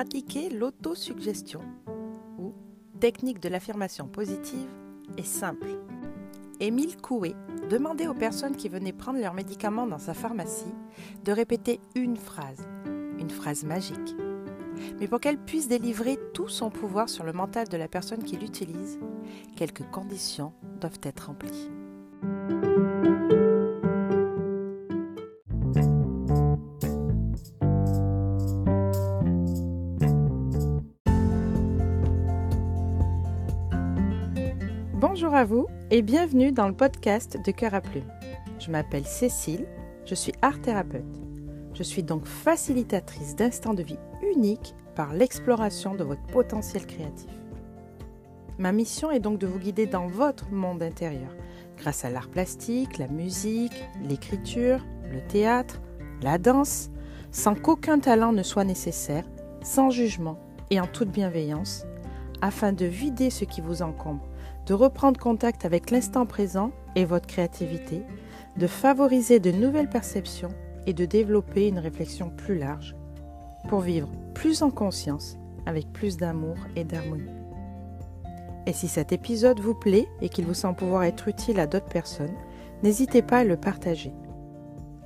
Pratiquer l'autosuggestion ou technique de l'affirmation positive est simple. Émile Coué demandait aux personnes qui venaient prendre leurs médicaments dans sa pharmacie de répéter une phrase, une phrase magique. Mais pour qu'elle puisse délivrer tout son pouvoir sur le mental de la personne qui l'utilise, quelques conditions doivent être remplies. Bonjour à vous et bienvenue dans le podcast de Cœur à Plume. Je m'appelle Cécile, je suis art thérapeute. Je suis donc facilitatrice d'instants de vie uniques par l'exploration de votre potentiel créatif. Ma mission est donc de vous guider dans votre monde intérieur grâce à l'art plastique, la musique, l'écriture, le théâtre, la danse, sans qu'aucun talent ne soit nécessaire, sans jugement et en toute bienveillance, afin de vider ce qui vous encombre de reprendre contact avec l'instant présent et votre créativité, de favoriser de nouvelles perceptions et de développer une réflexion plus large pour vivre plus en conscience avec plus d'amour et d'harmonie. Et si cet épisode vous plaît et qu'il vous semble pouvoir être utile à d'autres personnes, n'hésitez pas à le partager.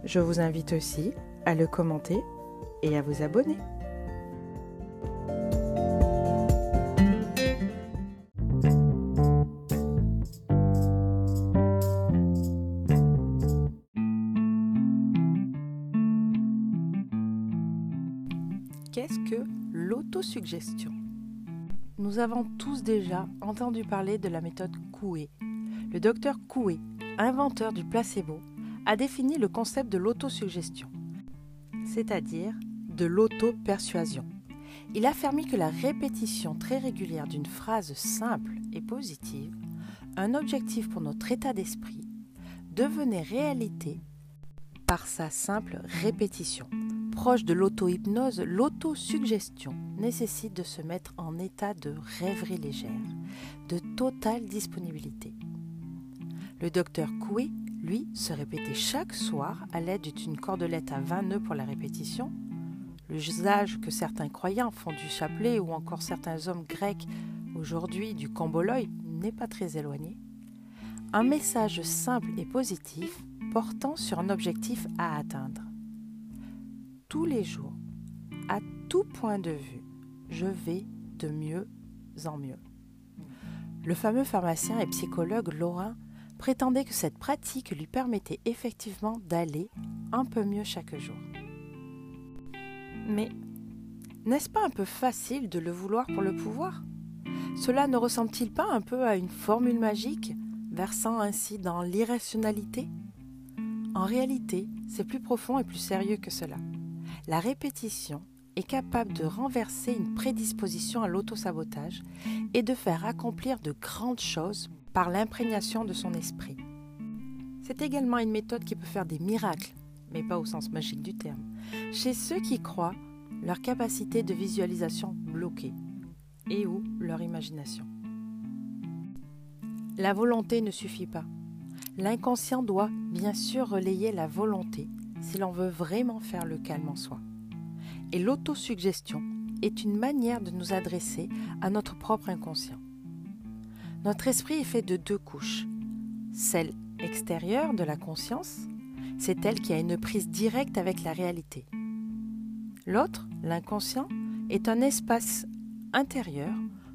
Je vous invite aussi à le commenter et à vous abonner. L'autosuggestion Nous avons tous déjà entendu parler de la méthode Coué. Le docteur Coué, inventeur du placebo, a défini le concept de l'autosuggestion, c'est-à-dire de l'auto-persuasion. Il a affirmé que la répétition très régulière d'une phrase simple et positive, un objectif pour notre état d'esprit, devenait réalité par sa simple répétition. Proche de l'auto-hypnose, l'autosuggestion nécessite de se mettre en état de rêverie légère, de totale disponibilité. Le docteur Coué, lui, se répétait chaque soir à l'aide d'une cordelette à 20 nœuds pour la répétition, l'usage que certains croyants font du chapelet ou encore certains hommes grecs aujourd'hui du camboloi n'est pas très éloigné, un message simple et positif portant sur un objectif à atteindre tous les jours, à tout point de vue, je vais de mieux en mieux. Le fameux pharmacien et psychologue Laurent prétendait que cette pratique lui permettait effectivement d'aller un peu mieux chaque jour. Mais n'est-ce pas un peu facile de le vouloir pour le pouvoir? Cela ne ressemble-t-il pas un peu à une formule magique, versant ainsi dans l'irrationalité? En réalité, c'est plus profond et plus sérieux que cela la répétition est capable de renverser une prédisposition à l'autosabotage et de faire accomplir de grandes choses par l'imprégnation de son esprit. C'est également une méthode qui peut faire des miracles, mais pas au sens magique du terme, chez ceux qui croient leur capacité de visualisation bloquée et ou leur imagination. La volonté ne suffit pas. L'inconscient doit bien sûr relayer la volonté si l'on veut vraiment faire le calme en soi. Et l'autosuggestion est une manière de nous adresser à notre propre inconscient. Notre esprit est fait de deux couches. Celle extérieure de la conscience, c'est elle qui a une prise directe avec la réalité. L'autre, l'inconscient, est un espace intérieur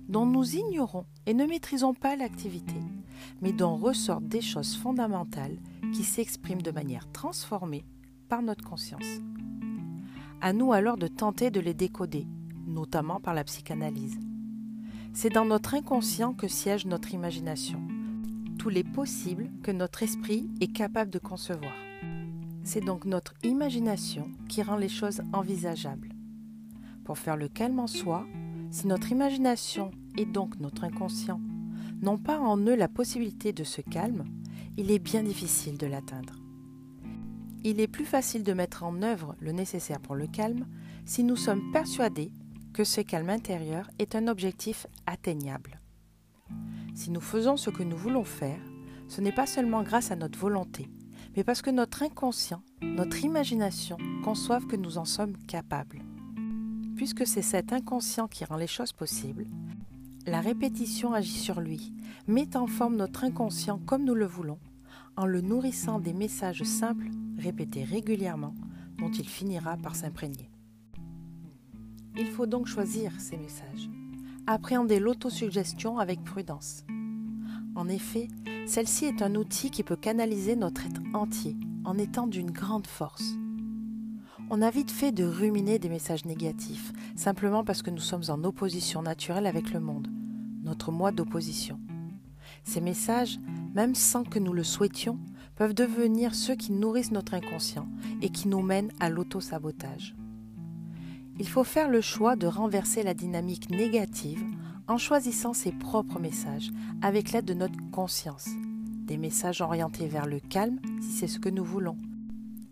dont nous ignorons et ne maîtrisons pas l'activité, mais dont ressortent des choses fondamentales qui s'expriment de manière transformée par notre conscience. À nous alors de tenter de les décoder, notamment par la psychanalyse. C'est dans notre inconscient que siège notre imagination, tous les possibles que notre esprit est capable de concevoir. C'est donc notre imagination qui rend les choses envisageables. Pour faire le calme en soi, si notre imagination et donc notre inconscient n'ont pas en eux la possibilité de ce calme, il est bien difficile de l'atteindre. Il est plus facile de mettre en œuvre le nécessaire pour le calme si nous sommes persuadés que ce calme intérieur est un objectif atteignable. Si nous faisons ce que nous voulons faire, ce n'est pas seulement grâce à notre volonté, mais parce que notre inconscient, notre imagination conçoivent que nous en sommes capables. puisque c'est cet inconscient qui rend les choses possibles, la répétition agit sur lui, met en forme notre inconscient comme nous le voulons, en le nourrissant des messages simples répétés régulièrement dont il finira par s'imprégner. Il faut donc choisir ces messages. Appréhender l'autosuggestion avec prudence. En effet, celle-ci est un outil qui peut canaliser notre être entier en étant d'une grande force. On a vite fait de ruminer des messages négatifs, simplement parce que nous sommes en opposition naturelle avec le monde, notre moi d'opposition. Ces messages, même sans que nous le souhaitions, peuvent devenir ceux qui nourrissent notre inconscient et qui nous mènent à l'auto-sabotage. Il faut faire le choix de renverser la dynamique négative en choisissant ses propres messages avec l'aide de notre conscience. Des messages orientés vers le calme si c'est ce que nous voulons,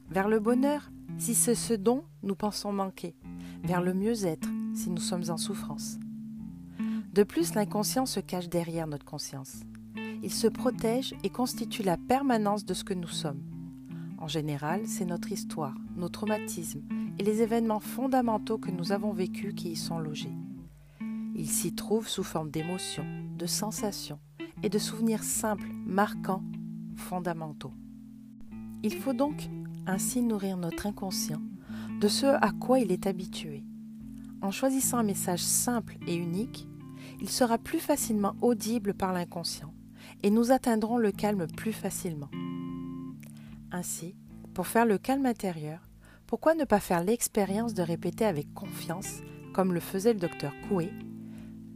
vers le bonheur si c'est ce dont nous pensons manquer, vers le mieux-être si nous sommes en souffrance. De plus, l'inconscient se cache derrière notre conscience. Il se protège et constitue la permanence de ce que nous sommes. En général, c'est notre histoire, nos traumatismes et les événements fondamentaux que nous avons vécus qui y sont logés. Il s'y trouve sous forme d'émotions, de sensations et de souvenirs simples, marquants, fondamentaux. Il faut donc ainsi nourrir notre inconscient de ce à quoi il est habitué. En choisissant un message simple et unique, il sera plus facilement audible par l'inconscient et nous atteindrons le calme plus facilement. Ainsi, pour faire le calme intérieur, pourquoi ne pas faire l'expérience de répéter avec confiance, comme le faisait le docteur Coué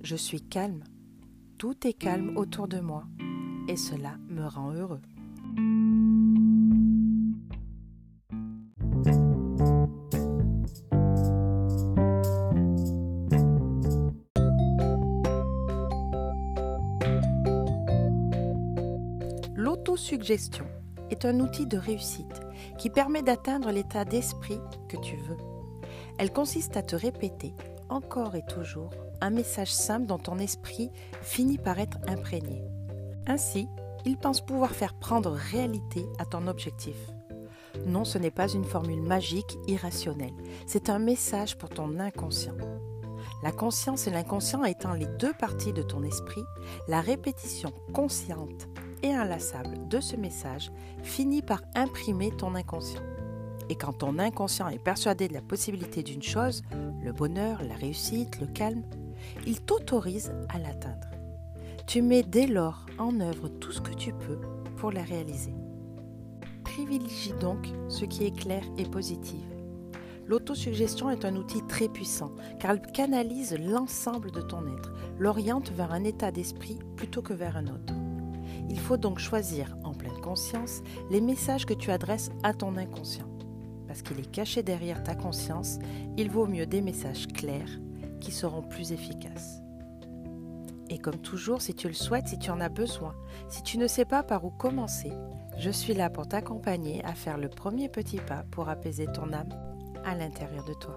Je suis calme, tout est calme autour de moi, et cela me rend heureux. L'autosuggestion est un outil de réussite qui permet d'atteindre l'état d'esprit que tu veux. Elle consiste à te répéter encore et toujours un message simple dont ton esprit finit par être imprégné. Ainsi, il pense pouvoir faire prendre réalité à ton objectif. Non, ce n'est pas une formule magique irrationnelle, c'est un message pour ton inconscient. La conscience et l'inconscient étant les deux parties de ton esprit, la répétition consciente et inlassable de ce message finit par imprimer ton inconscient. Et quand ton inconscient est persuadé de la possibilité d'une chose, le bonheur, la réussite, le calme, il t'autorise à l'atteindre. Tu mets dès lors en œuvre tout ce que tu peux pour la réaliser. Privilégie donc ce qui est clair et positif. L'autosuggestion est un outil très puissant car elle canalise l'ensemble de ton être, l'oriente vers un état d'esprit plutôt que vers un autre. Il faut donc choisir en pleine conscience les messages que tu adresses à ton inconscient. Parce qu'il est caché derrière ta conscience, il vaut mieux des messages clairs qui seront plus efficaces. Et comme toujours, si tu le souhaites, si tu en as besoin, si tu ne sais pas par où commencer, je suis là pour t'accompagner à faire le premier petit pas pour apaiser ton âme à l'intérieur de toi.